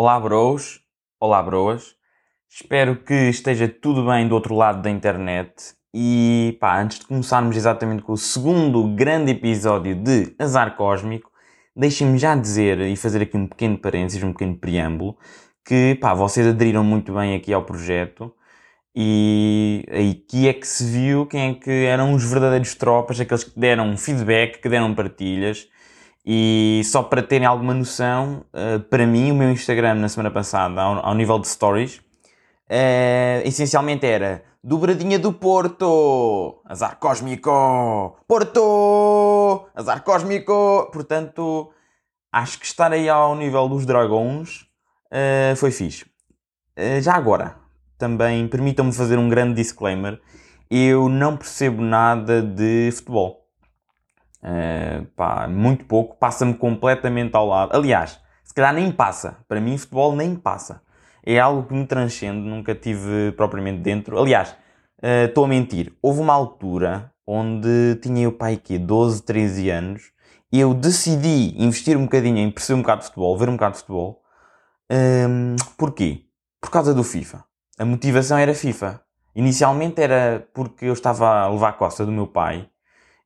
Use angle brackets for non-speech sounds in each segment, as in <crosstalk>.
Olá, bros. Olá, broas. Espero que esteja tudo bem do outro lado da internet. E pá, antes de começarmos exatamente com o segundo grande episódio de Azar Cósmico, deixem-me já dizer e fazer aqui um pequeno parênteses, um pequeno preâmbulo, que pá, vocês aderiram muito bem aqui ao projeto e aqui é que se viu quem é que eram os verdadeiros tropas, aqueles que deram feedback, que deram partilhas. E só para terem alguma noção, uh, para mim, o meu Instagram na semana passada, ao, nível de stories, uh, essencialmente era dobradinha do Porto, azar cósmico, Porto, azar cósmico. Portanto, acho que estar aí ao nível dos dragões uh, foi fixe. já agora, também permitam-me fazer um grande disclaimer. Eu não percebo nada de futebol. Uh, pá, muito pouco, passa-me completamente ao lado. Aliás, se calhar nem passa. Para mim, futebol nem passa. É algo que me transcende, nunca tive propriamente dentro. Aliás, eh, estou uh, a mentir. Houve uma altura onde tinha o pai que 12, 13 anos eu decidi investir um bocadinho em perceber um bocado de futebol, ver um bocado de futebol. Um, ehm, porquê? Por causa do FIFA. A motivação era FIFA. Inicialmente era porque eu estava a levar a costa do meu pai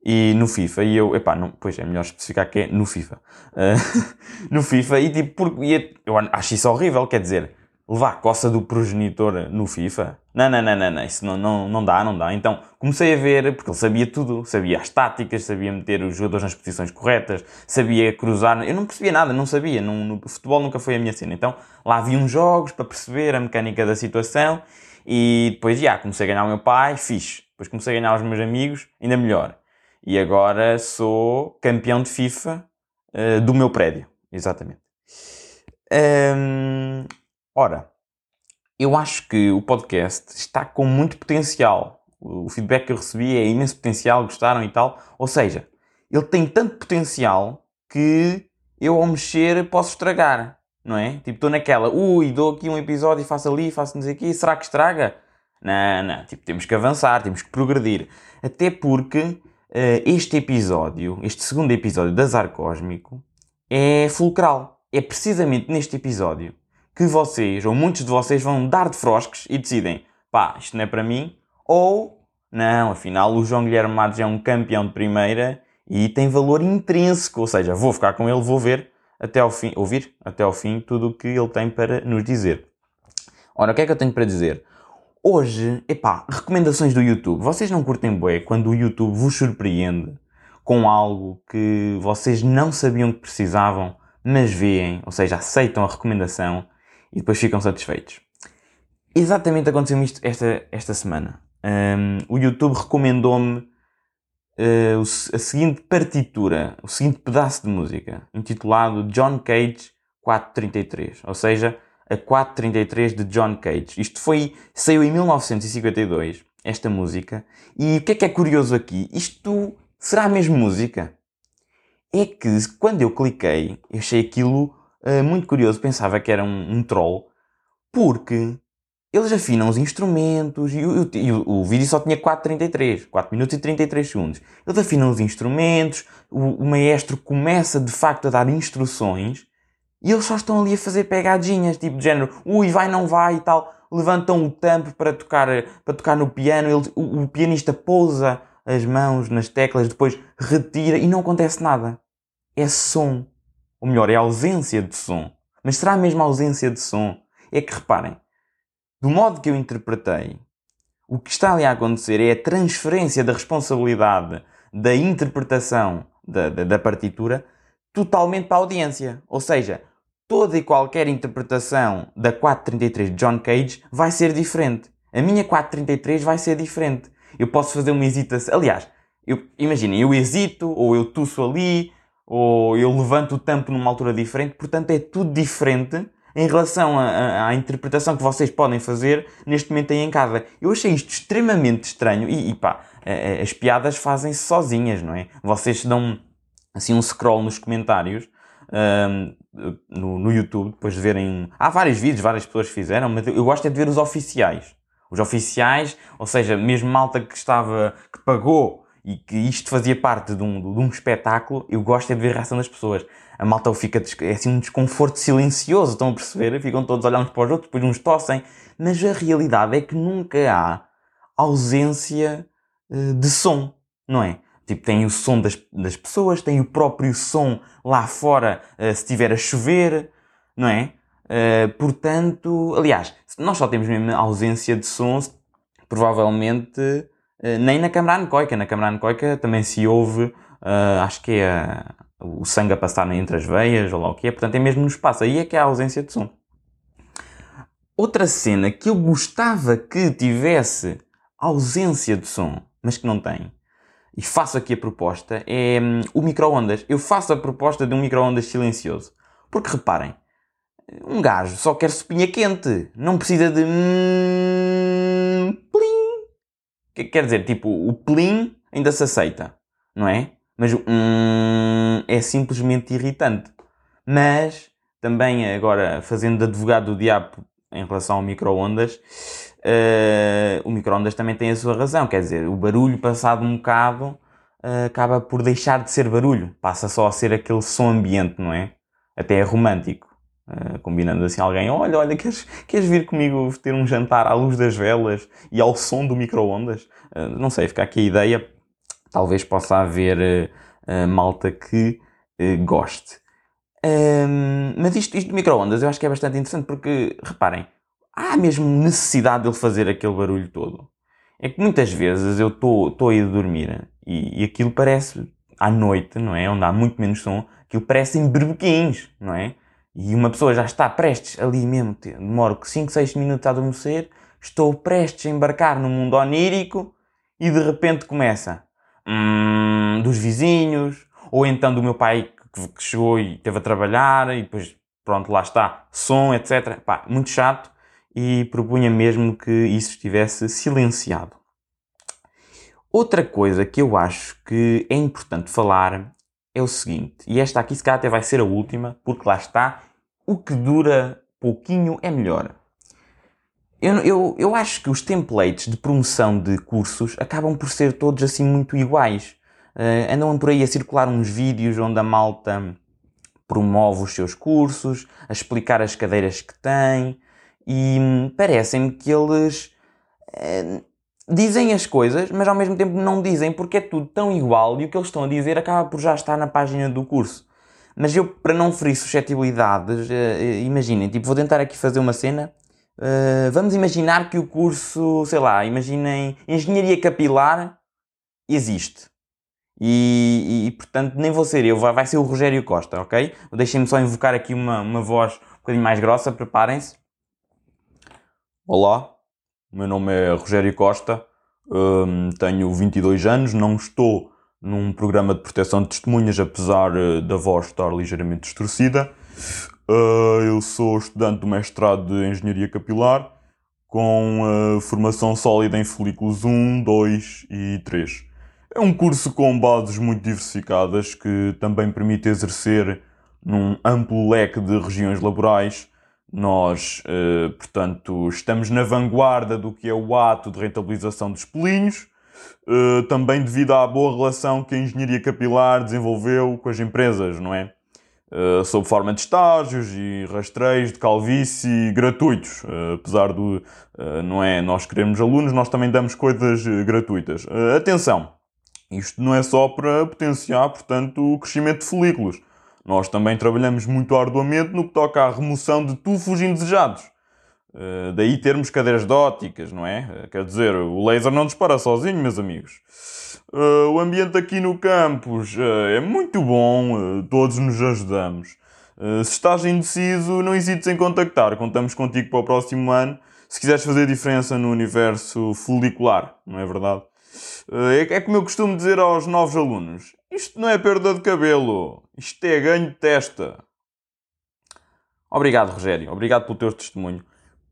e no FIFA, e eu, epá, não, pois é melhor especificar que é no FIFA. Uh, <laughs> no FIFA, e tipo, porque, e eu acho isso horrível, quer dizer, levar a coça do progenitor no FIFA? Não, não, não, não, não, isso não, não, não dá, não dá. Então comecei a ver, porque ele sabia tudo, sabia as táticas, sabia meter os jogadores nas posições corretas, sabia cruzar, eu não percebia nada, não sabia, não, no futebol nunca foi a minha cena. Então lá vi uns jogos para perceber a mecânica da situação e depois, já, comecei a ganhar o meu pai, fixe. Depois comecei a ganhar os meus amigos, ainda melhor. E agora sou campeão de FIFA uh, do meu prédio. Exatamente. Um, ora, eu acho que o podcast está com muito potencial. O feedback que eu recebi é imenso potencial, gostaram e tal. Ou seja, ele tem tanto potencial que eu ao mexer posso estragar, não é? Tipo, estou naquela, ui, dou aqui um episódio e faço ali, faço não sei aqui, será que estraga? Não, não, tipo, temos que avançar, temos que progredir. Até porque este episódio, este segundo episódio de Azar Cósmico, é fulcral. É precisamente neste episódio que vocês, ou muitos de vocês, vão dar de frosques e decidem: pá, isto não é para mim, ou não, afinal o João Guilherme Matos é um campeão de primeira e tem valor intrínseco, ou seja, vou ficar com ele, vou ver até ao fim, ouvir até ao fim tudo o que ele tem para nos dizer. Ora, o que é que eu tenho para dizer? Hoje, epá, recomendações do YouTube. Vocês não curtem bué quando o YouTube vos surpreende com algo que vocês não sabiam que precisavam, mas veem, ou seja, aceitam a recomendação e depois ficam satisfeitos. Exatamente aconteceu isto esta, esta semana. Um, o YouTube recomendou-me uh, a seguinte partitura, o seguinte pedaço de música, intitulado John Cage 433, ou seja, a 433 de John Cage. Isto foi, saiu em 1952, esta música. E o que é que é curioso aqui? Isto será mesmo música? É que quando eu cliquei, eu achei aquilo uh, muito curioso, pensava que era um, um, troll, porque eles afinam os instrumentos e o, e o, o vídeo só tinha 4.33, 4 minutos e 33 segundos. Eles afinam os instrumentos, o, o maestro começa de facto a dar instruções e eles só estão ali a fazer pegadinhas, tipo de género, ui, vai, não vai e tal. Levantam o tampo para tocar, para tocar no piano, ele, o, o pianista pousa as mãos nas teclas, depois retira e não acontece nada. É som. Ou melhor, é ausência de som. Mas será mesmo ausência de som? É que reparem, do modo que eu interpretei, o que está ali a acontecer é a transferência da responsabilidade da interpretação da, da, da partitura totalmente para a audiência. Ou seja, toda e qualquer interpretação da 433 de John Cage vai ser diferente. A minha 433 vai ser diferente. Eu posso fazer uma hesitação. Aliás, imaginem, eu hesito, ou eu tuço ali, ou eu levanto o tampo numa altura diferente. Portanto, é tudo diferente em relação à interpretação que vocês podem fazer neste momento aí em casa. Eu achei isto extremamente estranho e, e pá, as piadas fazem-se sozinhas, não é? Vocês dão assim um scroll nos comentários um, no, no YouTube, depois de verem. Há vários vídeos, várias pessoas fizeram, mas eu gosto é de ver os oficiais. Os oficiais, ou seja, mesmo malta que estava, que pagou e que isto fazia parte de um, de um espetáculo, eu gosto é de ver a reação das pessoas. A malta fica, é assim um desconforto silencioso, estão a perceber? Ficam todos a olhar uns para os outros, depois uns tossem. Mas a realidade é que nunca há ausência uh, de som, não é? Tipo, tem o som das, das pessoas, tem o próprio som lá fora uh, se estiver a chover, não é? Uh, portanto, aliás, nós só temos mesmo ausência de som, provavelmente uh, nem na câmara anecoica. Na câmara anecoica também se ouve, acho que é o sangue a passar entre as veias, ou lá o que é, portanto é mesmo no espaço. Aí é que há ausência de som. Outra cena que eu gostava que tivesse ausência de som, mas que não tem, e faço aqui a proposta, é o micro-ondas. Eu faço a proposta de um micro-ondas silencioso. Porque reparem, um gajo só quer sopinha quente, não precisa de. Hum, plim. Quer dizer, tipo, o plim ainda se aceita, não é? Mas o hum, é simplesmente irritante. Mas, também agora, fazendo advogado do diabo em relação ao micro-ondas, uh, o micro-ondas também tem a sua razão. Quer dizer, o barulho passado um bocado uh, acaba por deixar de ser barulho, passa só a ser aquele som ambiente, não é? Até é romântico. Uh, combinando assim alguém, olha, olha, queres, queres vir comigo ter um jantar à luz das velas e ao som do micro-ondas? não sei, fica aqui a ideia. Talvez possa haver malta que goste. Um, mas isto, isto do micro-ondas eu acho que é bastante interessante porque, reparem, há mesmo necessidade de ele fazer aquele barulho todo. É que muitas vezes eu estou a ir dormir e, e, aquilo parece, à noite, não é? Onde há muito menos som, aquilo parecem berbequins, não é? E uma pessoa já está prestes ali mesmo, demoro 5, 6 minutos a adormecer, estou prestes a embarcar no mundo onírico e de repente começa hum, dos vizinhos, ou então do meu pai que, que chegou e teve a trabalhar e depois, pronto, lá está, som, etc. Pá, muito chato e propunha mesmo que isso estivesse silenciado. Outra coisa que eu acho que é importante falar é o seguinte, e esta aqui se calhar até vai ser a última, porque lá está, o que dura pouquinho é melhor. Eu, eu, eu acho que os templates de promoção de cursos acabam por ser todos assim muito iguais. Uh, andam por aí a circular uns vídeos onde a malta promove os seus cursos, a explicar as cadeiras que tem, e hum, parecem-me que eles uh, dizem as coisas, mas ao mesmo tempo não dizem porque é tudo tão igual e o que eles estão a dizer acaba por já estar na página do curso. Mas eu, para não ferir suscetibilidades, uh, imaginem, tipo, vou tentar aqui fazer uma cena. Vamos imaginar que o curso, sei lá, imaginem, Engenharia Capilar existe. E, e, portanto nem vou ser eu, vai, vai ser o Rogério Costa, ok? Deixem-me só invocar aqui uma, uma voz um bocadinho mais grossa, preparem-se. Olá, meu nome é Rogério Costa, um, tenho 22 anos, não estou num programa de proteção de testemunhas, apesar uh, da voz estar ligeiramente distorcida. Uh, eu sou estudante do mestrado de Engenharia Capilar, com uh, formação sólida em folículos 1, 2 e 3. É um curso com bases muito diversificadas que também permite exercer num amplo leque de regiões laborais. Nós, eh, portanto, estamos na vanguarda do que é o ato de rentabilização dos pelinhos, eh, também devido à boa relação que a engenharia capilar desenvolveu com as empresas, não é? Uh, sob forma de estágios e rastreios de calvície gratuitos. Apesar do, não é, nós queremos alunos, nós também damos coisas gratuitas. atenção, isto não é só para potenciar, portanto, o crescimento de folículos. Nós também trabalhamos muito arduamente no que toca à remoção de tufos indesejados. Uh, daí termos cadeiras de óticas, não é? Uh, quer dizer, o laser não dispara sozinho, meus amigos. Uh, o ambiente aqui no campus é muito bom, todos nos ajudamos. se estás indeciso, não hesites em contactar. Contamos contigo para o próximo ano. Se quiseres fazer diferença no universo folicular, não é verdade? É, é como eu costumo dizer aos novos alunos: isto não é perda de cabelo, isto é ganho de testa. Obrigado, Rogério. Obrigado pelo teu testemunho.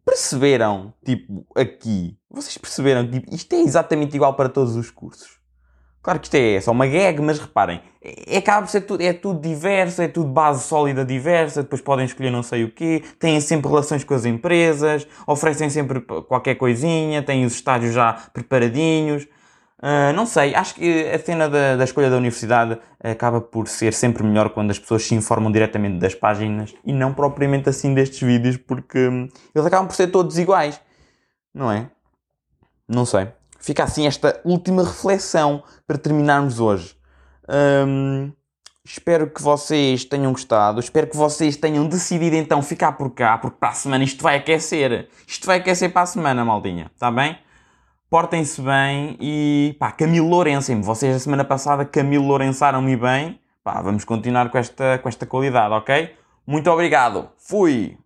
Perceberam, tipo, aqui, vocês perceberam que tipo, isto é exatamente igual para todos os cursos? Claro que isto é só uma gag, mas reparem, é, acaba por ser tudo, é tudo diverso, é tudo base sólida diversa, depois podem escolher não sei o quê, têm sempre relações com as empresas, oferecem sempre qualquer coisinha, têm os estágios já preparadinhos. Uh, não sei, acho que a cena da, da, escolha da universidade acaba por ser sempre melhor quando as pessoas se informam diretamente das páginas e não propriamente assim destes vídeos, porque eles acabam por ser todos iguais, não é? Não sei. Fica assim esta última reflexão para terminarmos hoje. Um, espero que vocês tenham gostado. Espero que vocês tenham decidido então ficar por cá, porque para a semana isto vai aquecer. Isto vai aquecer para a semana, maldinha. Está bem? Portem-se bem e pá, Camilo Lourencem-me. Vocês a semana passada Camilo Lourençaram-me bem. Pá, vamos continuar com esta, com esta qualidade, ok? Muito obrigado. Fui!